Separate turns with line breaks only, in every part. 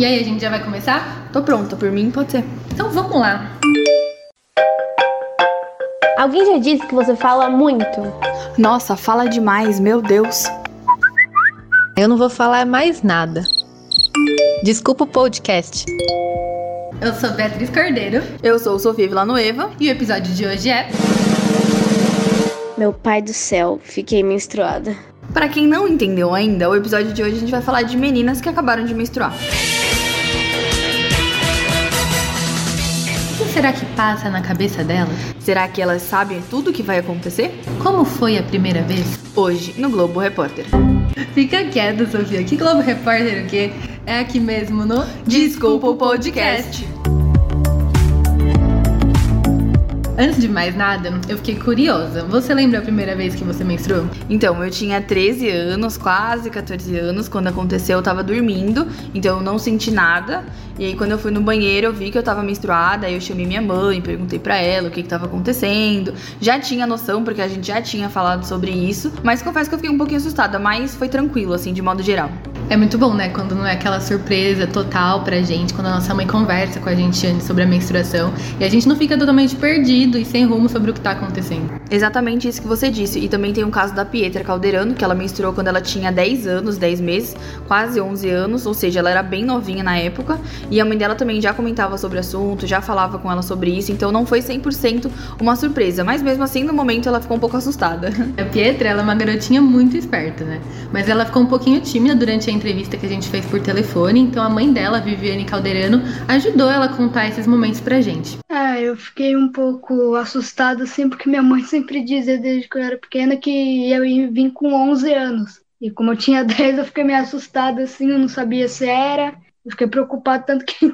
E aí, a gente já vai começar?
Tô pronta, por mim pode ser.
Então vamos lá.
Alguém já disse que você fala muito?
Nossa, fala demais, meu Deus.
Eu não vou falar mais nada. Desculpa o podcast.
Eu sou Beatriz Cordeiro
Eu sou Sofia Villanueva.
e o episódio de hoje é.
Meu pai do céu, fiquei menstruada.
Pra quem não entendeu ainda, o episódio de hoje a gente vai falar de meninas que acabaram de menstruar.
Será que passa na cabeça delas?
Será que elas sabem tudo o que vai acontecer?
Como foi a primeira vez?
Hoje, no Globo Repórter.
Fica quieto, Sofia. Que Globo Repórter o quê? É aqui mesmo no
Desculpa o podcast.
Antes de mais nada, eu fiquei curiosa. Você lembra a primeira vez que você menstruou?
Então, eu tinha 13 anos, quase 14 anos, quando aconteceu, eu tava dormindo, então eu não senti nada. E aí, quando eu fui no banheiro, eu vi que eu tava menstruada, aí eu chamei minha mãe, perguntei pra ela o que que tava acontecendo. Já tinha noção, porque a gente já tinha falado sobre isso, mas confesso que eu fiquei um pouquinho assustada, mas foi tranquilo, assim, de modo geral.
É muito bom, né? Quando não é aquela surpresa total pra gente, quando a nossa mãe conversa com a gente antes sobre a menstruação e a gente não fica totalmente perdido e sem rumo sobre o que tá acontecendo.
Exatamente isso que você disse. E também tem um caso da Pietra Calderano, que ela menstruou quando ela tinha 10 anos, 10 meses, quase 11 anos, ou seja, ela era bem novinha na época. E a mãe dela também já comentava sobre o assunto, já falava com ela sobre isso, então não foi 100% uma surpresa. Mas mesmo assim, no momento, ela ficou um pouco assustada.
A Pietra, ela é uma garotinha muito esperta, né? Mas ela ficou um pouquinho tímida durante a entrevista que a gente fez por telefone, então a mãe dela, Viviane Calderano, ajudou ela a contar esses momentos pra gente.
Eu fiquei um pouco assustada, assim, porque minha mãe sempre dizia desde que eu era pequena que eu ia vir com 11 anos. E como eu tinha 10, eu fiquei meio assustada, assim, eu não sabia se era. Eu fiquei preocupada, tanto que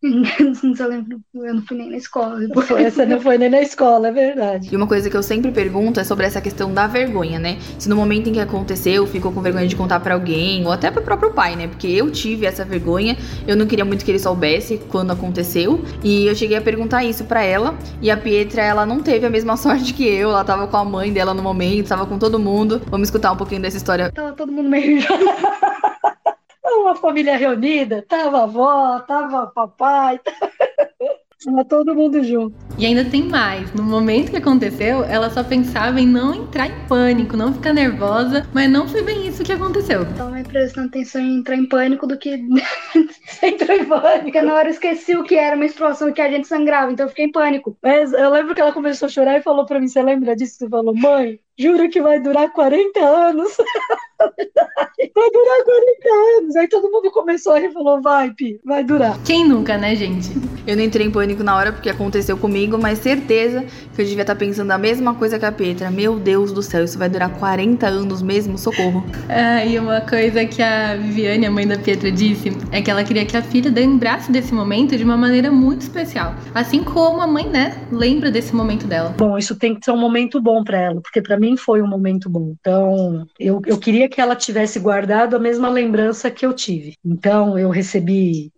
eu lembro, eu não fui nem na escola. Depois.
Essa não foi nem na escola, é verdade.
E uma coisa que eu sempre pergunto é sobre essa questão da vergonha, né? Se no momento em que aconteceu, ficou com vergonha de contar pra alguém, ou até pro próprio pai, né? Porque eu tive essa vergonha, eu não queria muito que ele soubesse quando aconteceu. E eu cheguei a perguntar isso pra ela. E a Pietra, ela não teve a mesma sorte que eu. Ela tava com a mãe dela no momento, tava com todo mundo. Vamos escutar um pouquinho dessa história.
Tava todo mundo meio
Uma família reunida, tava a avó, tava o papai, tava todo mundo junto.
E ainda tem mais. No momento que aconteceu, ela só pensava em não entrar em pânico, não ficar nervosa, mas não foi bem isso que aconteceu.
Tava mais prestando atenção em entrar em pânico do que.
Entrou em pânico.
Porque na hora eu esqueci o que era menstruação e que a gente sangrava, então eu fiquei em pânico.
Mas eu lembro que ela começou a chorar e falou pra mim: Você lembra disso? Você falou, mãe, juro que vai durar 40 anos. vai durar 40 anos. Aí todo mundo começou a rir e falou: Vai, Pi, vai durar.
Quem nunca, né, gente?
Eu não entrei em pânico na hora porque aconteceu comigo, mas certeza que eu devia estar pensando a mesma coisa que a Petra. Meu Deus do céu, isso vai durar 40 anos mesmo? Socorro.
Ah, e uma coisa que a Viviane, a mãe da Pietra, disse é que ela queria que a filha lembrasse desse momento de uma maneira muito especial. Assim como a mãe, né, lembra desse momento dela.
Bom, isso tem que ser um momento bom para ela, porque para mim foi um momento bom. Então, eu, eu queria que ela tivesse guardado a mesma lembrança que eu tive. Então, eu recebi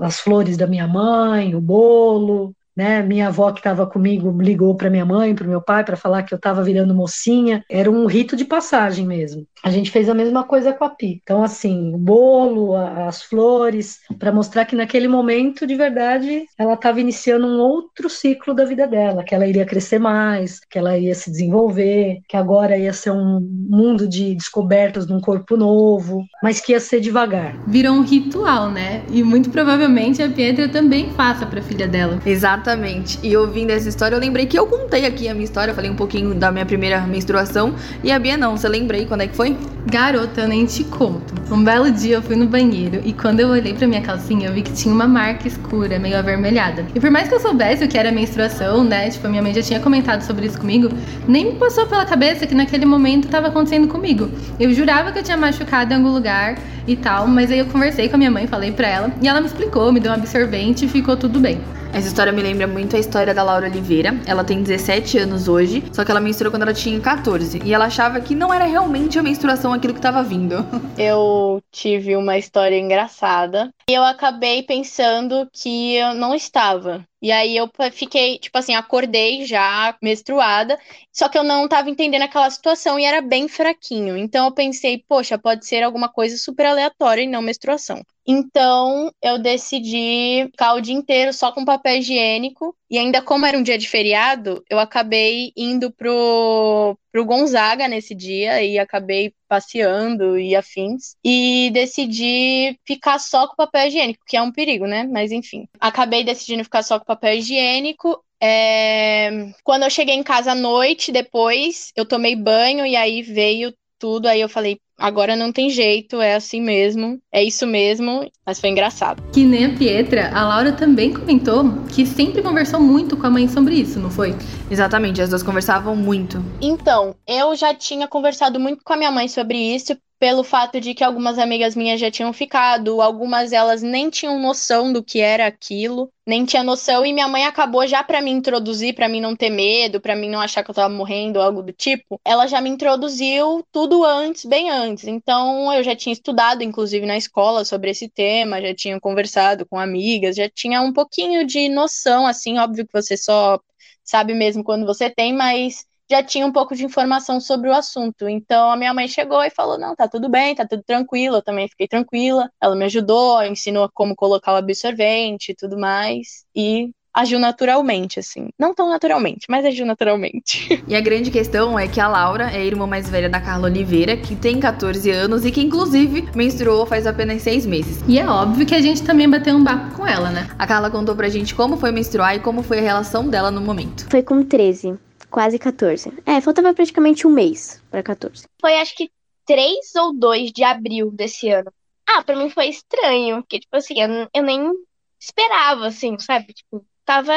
as flores da minha mãe, o bolo, né? Minha avó que estava comigo ligou para minha mãe, para meu pai, para falar que eu estava virando mocinha. Era um rito de passagem mesmo. A gente fez a mesma coisa com a Pi. Então, assim, o bolo, a- as flores, para mostrar que naquele momento, de verdade, ela estava iniciando um outro ciclo da vida dela, que ela iria crescer mais, que ela ia se desenvolver, que agora ia ser um mundo de descobertas de um corpo novo, mas que ia ser devagar.
Virou um ritual, né? E muito provavelmente a Pietra também faça pra filha dela.
Exatamente. E ouvindo essa história, eu lembrei que eu contei aqui a minha história, eu falei um pouquinho da minha primeira menstruação. E a Bia não, você lembra aí quando é que foi?
Garota, eu nem te conto. Um belo dia eu fui no banheiro e quando eu olhei pra minha calcinha, eu vi que tinha uma marca escura, meio avermelhada. E por mais que eu soubesse o que era menstruação, né? Tipo, minha mãe já tinha comentado sobre isso comigo, nem me passou pela cabeça que naquele momento tava acontecendo comigo. Eu jurava que eu tinha machucado em algum lugar e tal, mas aí eu conversei com a minha mãe, falei pra ela, e ela me explicou, me deu um absorvente e ficou tudo bem.
Essa história me lembra muito a história da Laura Oliveira. Ela tem 17 anos hoje, só que ela menstruou quando ela tinha 14. E ela achava que não era realmente a menstruação aquilo que tava vindo.
eu tive uma história engraçada e eu acabei pensando que eu não estava. E aí eu fiquei, tipo assim, acordei já menstruada, só que eu não tava entendendo aquela situação e era bem fraquinho. Então eu pensei, poxa, pode ser alguma coisa super aleatória e não menstruação. Então eu decidi ficar o dia inteiro só com papel higiênico. E ainda como era um dia de feriado, eu acabei indo pro, pro Gonzaga nesse dia e acabei passeando e afins. E decidi ficar só com papel higiênico, que é um perigo, né? Mas enfim. Acabei decidindo ficar só com papel higiênico. É... Quando eu cheguei em casa à noite, depois eu tomei banho e aí veio tudo. Aí eu falei, agora não tem jeito, é assim mesmo, é isso mesmo, mas foi engraçado.
Que nem a Pietra, a Laura também comentou que sempre conversou muito com a mãe sobre isso, não foi?
Exatamente, as duas conversavam muito.
Então, eu já tinha conversado muito com a minha mãe sobre isso, pelo fato de que algumas amigas minhas já tinham ficado, algumas elas nem tinham noção do que era aquilo, nem tinha noção e minha mãe acabou já para me introduzir, para mim não ter medo, para mim não achar que eu tava morrendo algo do tipo. Ela já me introduziu tudo antes, bem antes. Então eu já tinha estudado inclusive na escola sobre esse tema, já tinha conversado com amigas, já tinha um pouquinho de noção assim, óbvio que você só sabe mesmo quando você tem, mas já tinha um pouco de informação sobre o assunto. Então a minha mãe chegou e falou: não, tá tudo bem, tá tudo tranquilo. Eu também fiquei tranquila. Ela me ajudou, ensinou como colocar o absorvente e tudo mais. E agiu naturalmente, assim. Não tão naturalmente, mas agiu naturalmente.
E a grande questão é que a Laura é a irmã mais velha da Carla Oliveira, que tem 14 anos e que, inclusive, menstruou faz apenas 6 meses.
E é óbvio que a gente também bateu um papo com ela, né?
A Carla contou pra gente como foi menstruar e como foi a relação dela no momento.
Foi com 13 quase 14. É, faltava praticamente um mês para 14.
Foi acho que 3 ou 2 de abril desse ano. Ah, pra mim foi estranho, porque, tipo assim, eu, eu nem esperava, assim, sabe? Tipo, tava.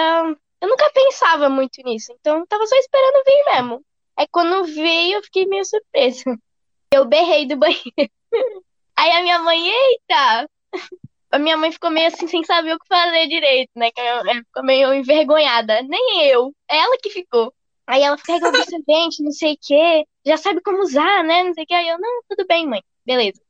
Eu nunca pensava muito nisso, então tava só esperando vir mesmo. Aí quando veio, eu fiquei meio surpresa. Eu berrei do banheiro. Aí a minha mãe, eita! A minha mãe ficou meio assim, sem saber o que fazer direito, né? Ela ficou meio envergonhada. Nem eu, ela que ficou. Aí ela pega o absorvente, não sei o quê, já sabe como usar, né? Não sei o quê. Aí eu, não, tudo bem, mãe, beleza.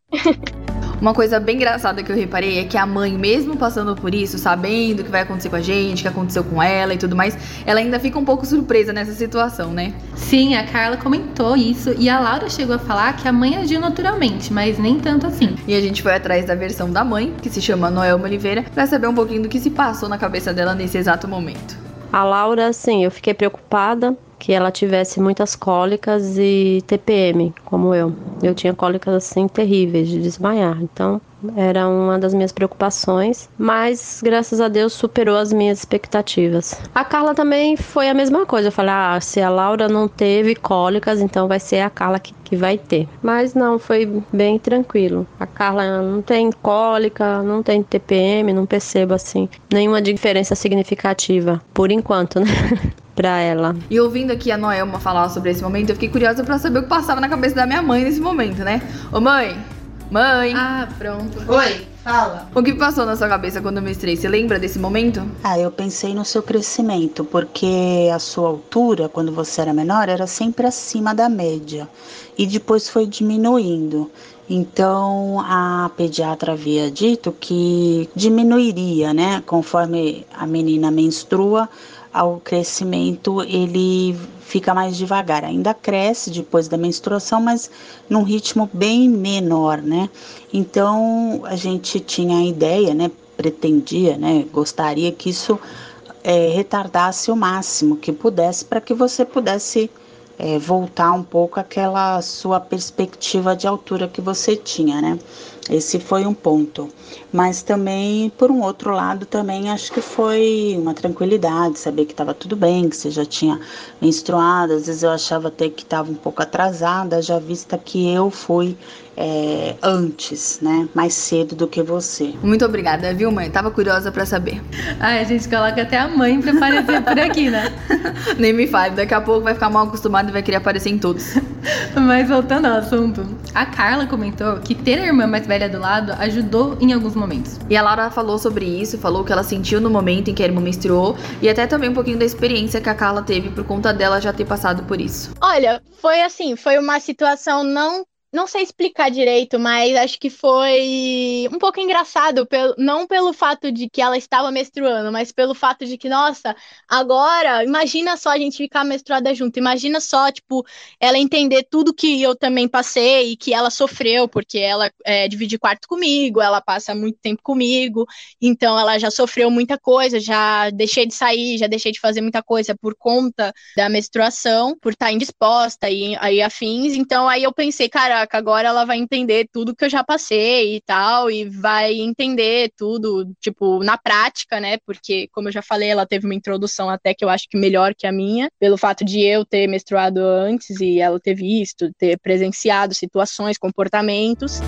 Uma coisa bem engraçada que eu reparei é que a mãe, mesmo passando por isso, sabendo o que vai acontecer com a gente, o que aconteceu com ela e tudo mais, ela ainda fica um pouco surpresa nessa situação, né?
Sim, a Carla comentou isso e a Laura chegou a falar que a mãe agiu naturalmente, mas nem tanto assim.
E a gente foi atrás da versão da mãe, que se chama Noel Oliveira, pra saber um pouquinho do que se passou na cabeça dela nesse exato momento.
A Laura, sim, eu fiquei preocupada que ela tivesse muitas cólicas e TPM, como eu. Eu tinha cólicas assim terríveis de desmaiar. Então, era uma das minhas preocupações, mas graças a Deus superou as minhas expectativas. A Carla também foi a mesma coisa. Eu falei: ah, se a Laura não teve cólicas, então vai ser a Carla que, que vai ter. Mas não, foi bem tranquilo. A Carla não tem cólica, não tem TPM, não percebo assim nenhuma diferença significativa, por enquanto, né? pra ela.
E ouvindo aqui a Noelma falar sobre esse momento, eu fiquei curiosa para saber o que passava na cabeça da minha mãe nesse momento, né? Ô mãe, mãe.
Ah, pronto.
Oi, fala.
O que passou na sua cabeça quando eu menstruei? Você lembra desse momento?
Ah, eu pensei no seu crescimento, porque a sua altura, quando você era menor, era sempre acima da média. E depois foi diminuindo. Então a pediatra havia dito que diminuiria, né? Conforme a menina menstrua, ao crescimento ele fica mais devagar. Ainda cresce depois da menstruação, mas num ritmo bem menor, né? Então a gente tinha a ideia, né? Pretendia, né? Gostaria que isso é, retardasse o máximo que pudesse para que você pudesse é, voltar um pouco àquela sua perspectiva de altura que você tinha, né? Esse foi um ponto. Mas também, por um outro lado, também acho que foi uma tranquilidade, saber que estava tudo bem, que você já tinha menstruado. Às vezes eu achava até que estava um pouco atrasada, já vista que eu fui é, antes, né? Mais cedo do que você.
Muito obrigada, viu, mãe? Tava curiosa para saber.
Ai, a gente coloca até a mãe pra aparecer por aqui, né?
Nem me fale, daqui a pouco vai ficar mal acostumado e vai querer aparecer em todos.
Mas voltando ao assunto, a Carla comentou que ter a irmã mais velha do lado ajudou em alguns momentos.
E a Laura falou sobre isso, falou o que ela sentiu no momento em que a irmã menstruou e até também um pouquinho da experiência que a Carla teve por conta dela já ter passado por isso.
Olha, foi assim, foi uma situação não não sei explicar direito, mas acho que foi um pouco engraçado, pelo, não pelo fato de que ela estava menstruando, mas pelo fato de que, nossa, agora, imagina só a gente ficar menstruada junto, imagina só, tipo, ela entender tudo que eu também passei e que ela sofreu, porque ela é, divide quarto comigo, ela passa muito tempo comigo, então ela já sofreu muita coisa, já deixei de sair, já deixei de fazer muita coisa por conta da menstruação, por estar indisposta e aí afins, então aí eu pensei, cara, caraca, agora ela vai entender tudo que eu já passei e tal, e vai entender tudo, tipo, na prática, né? Porque, como eu já falei, ela teve uma introdução até que eu acho que melhor que a minha, pelo fato de eu ter menstruado antes e ela ter visto, ter presenciado situações, comportamentos.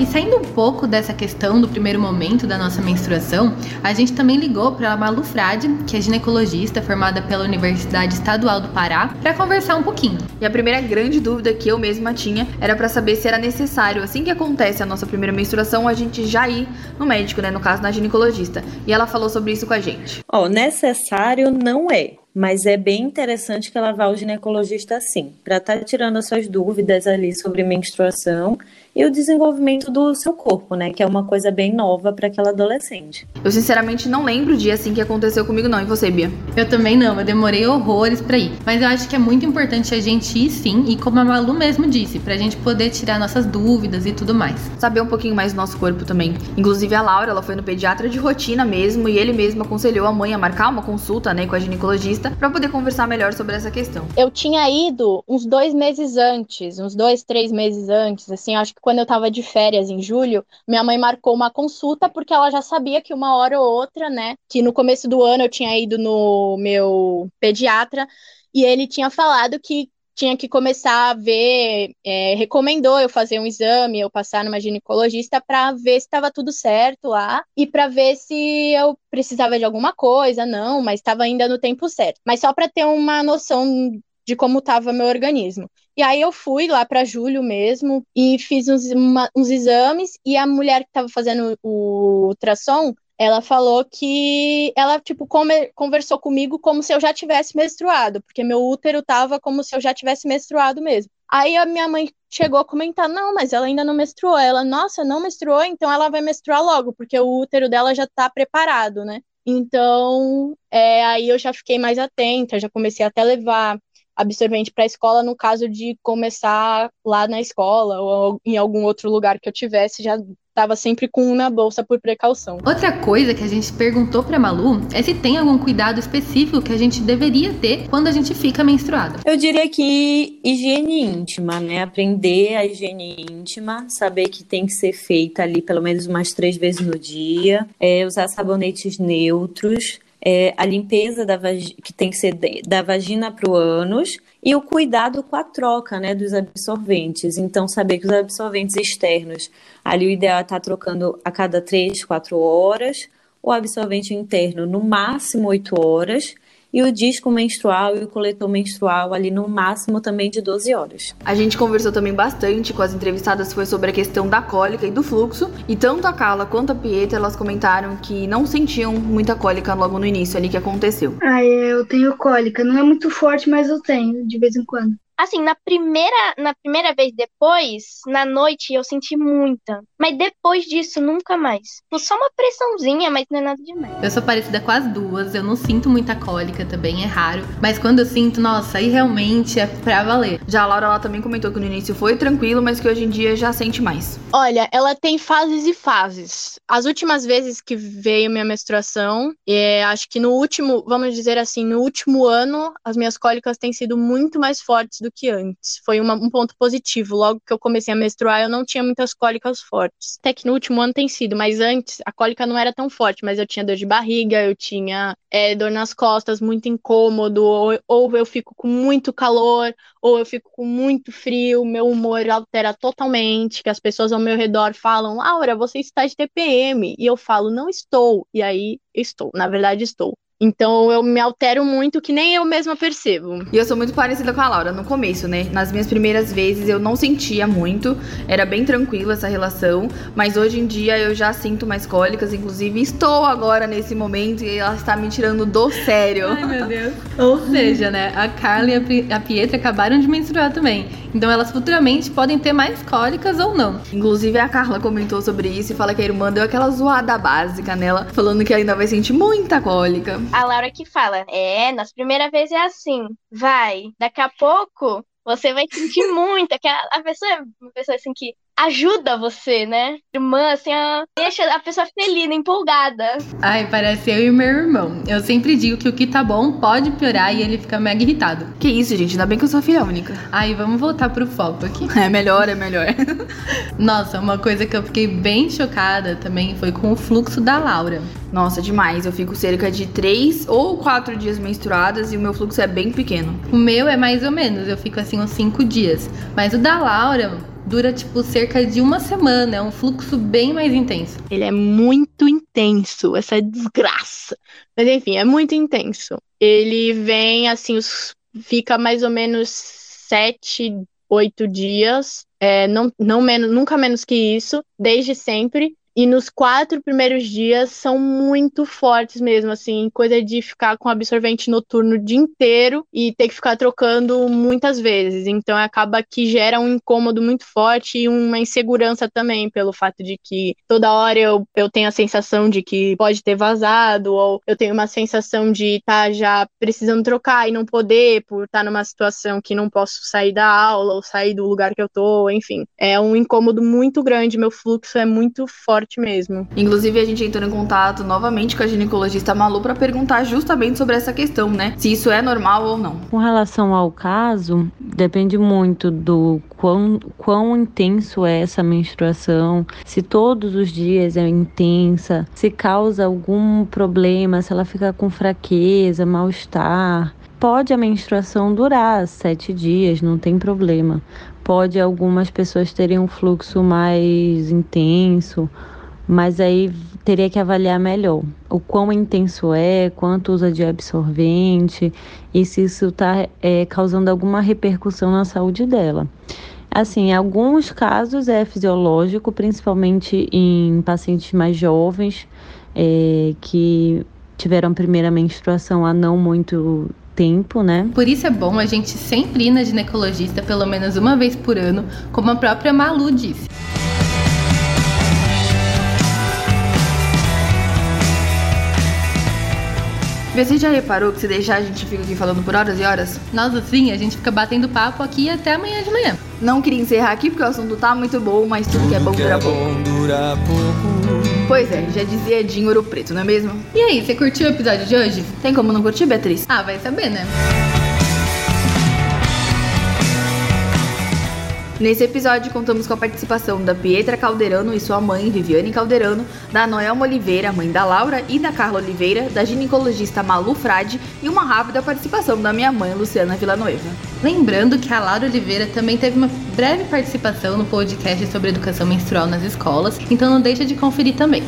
E saindo um pouco dessa questão do primeiro momento da nossa menstruação, a gente também ligou para a Malu Frade, que é ginecologista formada pela Universidade Estadual do Pará, para conversar um pouquinho.
E a primeira grande dúvida que eu mesma tinha era para saber se era necessário, assim que acontece a nossa primeira menstruação, a gente já ir no médico, né, no caso na ginecologista. E ela falou sobre isso com a gente.
Ó, oh, necessário não é mas é bem interessante que ela vá ao ginecologista sim, para estar tá tirando as suas dúvidas ali sobre menstruação e o desenvolvimento do seu corpo, né? Que é uma coisa bem nova para aquela adolescente.
Eu sinceramente não lembro o dia assim que aconteceu comigo, não. E você, Bia?
Eu também não, eu demorei horrores para ir. Mas eu acho que é muito importante a gente ir sim, e como a Malu mesmo disse, pra gente poder tirar nossas dúvidas e tudo mais.
Saber um pouquinho mais do nosso corpo também. Inclusive a Laura, ela foi no pediatra de rotina mesmo, e ele mesmo aconselhou a mãe a marcar uma consulta, né, com a ginecologista, para poder conversar melhor sobre essa questão.
Eu tinha ido uns dois meses antes, uns dois, três meses antes, assim, acho que quando eu tava de férias em julho, minha mãe marcou uma consulta porque ela já sabia que uma hora ou outra, né, que no começo do ano eu tinha ido no meu pediatra e ele tinha falado que tinha que começar a ver, é, recomendou eu fazer um exame, eu passar numa ginecologista para ver se estava tudo certo lá e para ver se eu precisava de alguma coisa, não, mas estava ainda no tempo certo. Mas só para ter uma noção de como estava meu organismo. E aí eu fui lá para julho mesmo e fiz uns, uma, uns exames e a mulher que estava fazendo o ultrassom, ela falou que ela tipo conversou comigo como se eu já tivesse menstruado, porque meu útero tava como se eu já tivesse menstruado mesmo. Aí a minha mãe chegou a comentar: "Não, mas ela ainda não menstruou". Ela: "Nossa, não menstruou, então ela vai menstruar logo, porque o útero dela já tá preparado, né?" Então, é, aí eu já fiquei mais atenta, já comecei até a levar absorvente para a escola no caso de começar lá na escola ou em algum outro lugar que eu tivesse, já estava sempre com um na bolsa por precaução.
Outra coisa que a gente perguntou para Malu é se tem algum cuidado específico que a gente deveria ter quando a gente fica menstruada.
Eu diria que higiene íntima, né? Aprender a higiene íntima, saber que tem que ser feita ali pelo menos umas três vezes no dia, é, usar sabonetes neutros é, a limpeza da que tem que ser da vagina para o ânus e o cuidado com a troca né, dos absorventes. Então, saber que os absorventes externos, ali o ideal é estar tá trocando a cada 3, 4 horas, o absorvente interno no máximo 8 horas e o disco menstrual e o coletor menstrual ali no máximo também de 12 horas.
A gente conversou também bastante com as entrevistadas foi sobre a questão da cólica e do fluxo, e tanto a Carla quanto a Pietra elas comentaram que não sentiam muita cólica logo no início ali que aconteceu.
Ah, eu tenho cólica, não é muito forte, mas eu tenho de vez em quando.
Assim, na primeira, na primeira vez depois, na noite, eu senti muita. Mas depois disso, nunca mais. Foi só uma pressãozinha, mas não é nada demais.
Eu sou parecida com as duas, eu não sinto muita cólica também, é raro. Mas quando eu sinto, nossa, aí realmente é pra valer.
Já a Laura, ela também comentou que no início foi tranquilo, mas que hoje em dia já sente mais.
Olha, ela tem fases e fases. As últimas vezes que veio minha menstruação, é, acho que no último, vamos dizer assim, no último ano, as minhas cólicas têm sido muito mais fortes do que antes. Foi uma, um ponto positivo. Logo que eu comecei a menstruar, eu não tinha muitas cólicas fortes. Até que no último ano tem sido, mas antes a cólica não era tão forte, mas eu tinha dor de barriga, eu tinha é, dor nas costas, muito incômodo, ou, ou eu fico com muito calor, ou eu fico com muito frio, meu humor altera totalmente, que as pessoas ao meu redor falam, Laura, você está de TPM, e eu falo, não estou, e aí estou, na verdade estou. Então eu me altero muito que nem eu mesma percebo.
E eu sou muito parecida com a Laura no começo, né? Nas minhas primeiras vezes eu não sentia muito, era bem tranquila essa relação, mas hoje em dia eu já sinto mais cólicas, inclusive estou agora nesse momento e ela está me tirando do sério.
Ai, meu Deus. Ou seja, né, a Carla e a Pietra acabaram de menstruar também. Então elas futuramente podem ter mais cólicas ou não.
Inclusive a Carla comentou sobre isso e fala que a irmã deu aquela zoada básica nela, falando que ainda vai sentir muita cólica.
A Laura que fala, é, nas primeiras vezes é assim, vai. Daqui a pouco você vai sentir muito. Que a, a pessoa é uma pessoa assim que ajuda você, né? Irmã, assim, a, deixa a pessoa feliz, empolgada.
Ai, parece eu e meu irmão. Eu sempre digo que o que tá bom pode piorar e ele fica mega irritado.
Que isso, gente? Ainda bem que eu sou filha única.
Ai, vamos voltar pro foco aqui.
É melhor, é melhor.
Nossa, uma coisa que eu fiquei bem chocada também foi com o fluxo da Laura.
Nossa, demais. Eu fico cerca de três ou quatro dias menstruadas e o meu fluxo é bem pequeno.
O meu é mais ou menos, eu fico assim uns cinco dias. Mas o da Laura, dura tipo cerca de uma semana, é um fluxo bem mais intenso.
Ele é muito intenso, essa desgraça. Mas enfim, é muito intenso. Ele vem assim, os, fica mais ou menos sete, oito dias, é, não, não menos, nunca menos que isso, desde sempre. E nos quatro primeiros dias são muito fortes mesmo, assim, coisa de ficar com absorvente noturno o dia inteiro e ter que ficar trocando muitas vezes. Então acaba que gera um incômodo muito forte e uma insegurança também, pelo fato de que toda hora eu, eu tenho a sensação de que pode ter vazado, ou eu tenho uma sensação de estar tá já precisando trocar e não poder, por estar tá numa situação que não posso sair da aula ou sair do lugar que eu tô, enfim. É um incômodo muito grande, meu fluxo é muito forte mesmo.
Inclusive, a gente entrou em contato novamente com a ginecologista Malu para perguntar justamente sobre essa questão, né? Se isso é normal ou não.
Com relação ao caso, depende muito do quão, quão intenso é essa menstruação, se todos os dias é intensa, se causa algum problema, se ela fica com fraqueza, mal-estar. Pode a menstruação durar sete dias, não tem problema. Pode algumas pessoas terem um fluxo mais intenso mas aí teria que avaliar melhor o quão intenso é, quanto usa de absorvente e se isso está é, causando alguma repercussão na saúde dela. Assim, em alguns casos é fisiológico, principalmente em pacientes mais jovens é, que tiveram primeira menstruação há não muito tempo, né?
Por isso é bom a gente sempre ir na ginecologista pelo menos uma vez por ano, como a própria Malu disse.
Você já reparou que se deixar a gente fica aqui falando por horas e horas?
Nossa, sim, a gente fica batendo papo aqui até amanhã de manhã.
Não queria encerrar aqui porque o assunto tá muito bom, mas tudo que é bom dura pouco. Pois é, já dizia Dinho Ouro Preto, não é mesmo?
E aí, você curtiu o episódio de hoje?
Tem como não curtir, Beatriz?
Ah, vai saber, né?
Nesse episódio, contamos com a participação da Pietra Calderano e sua mãe, Viviane Calderano, da Noelma Oliveira, mãe da Laura, e da Carla Oliveira, da ginecologista Malu Frade, e uma rápida participação da minha mãe, Luciana Villanueva.
Lembrando que a Laura Oliveira também teve uma breve participação no podcast sobre educação menstrual nas escolas, então não deixa de conferir também.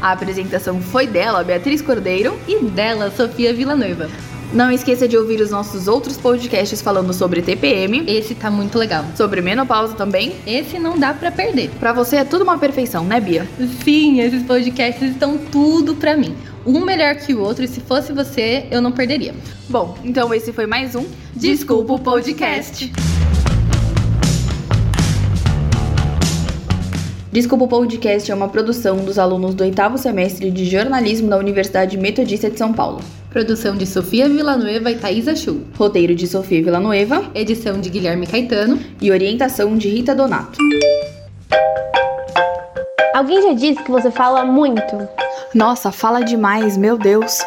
A apresentação foi dela, Beatriz Cordeiro,
e dela, Sofia Villanueva.
Não esqueça de ouvir os nossos outros podcasts falando sobre TPM.
Esse tá muito legal.
Sobre menopausa também.
Esse não dá para perder.
Para você é tudo uma perfeição, né, Bia?
Sim, esses podcasts estão tudo para mim. Um melhor que o outro, e se fosse você, eu não perderia.
Bom, então esse foi mais um
Desculpa o Podcast.
Desculpa o Podcast é uma produção dos alunos do oitavo semestre de jornalismo da Universidade Metodista de São Paulo.
Produção de Sofia Villanueva e Thaisa Chu.
Roteiro de Sofia Villanueva.
Edição de Guilherme Caetano.
E orientação de Rita Donato.
Alguém já disse que você fala muito?
Nossa, fala demais, meu Deus.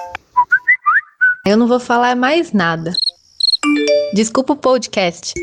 Eu não vou falar mais nada. Desculpa o podcast.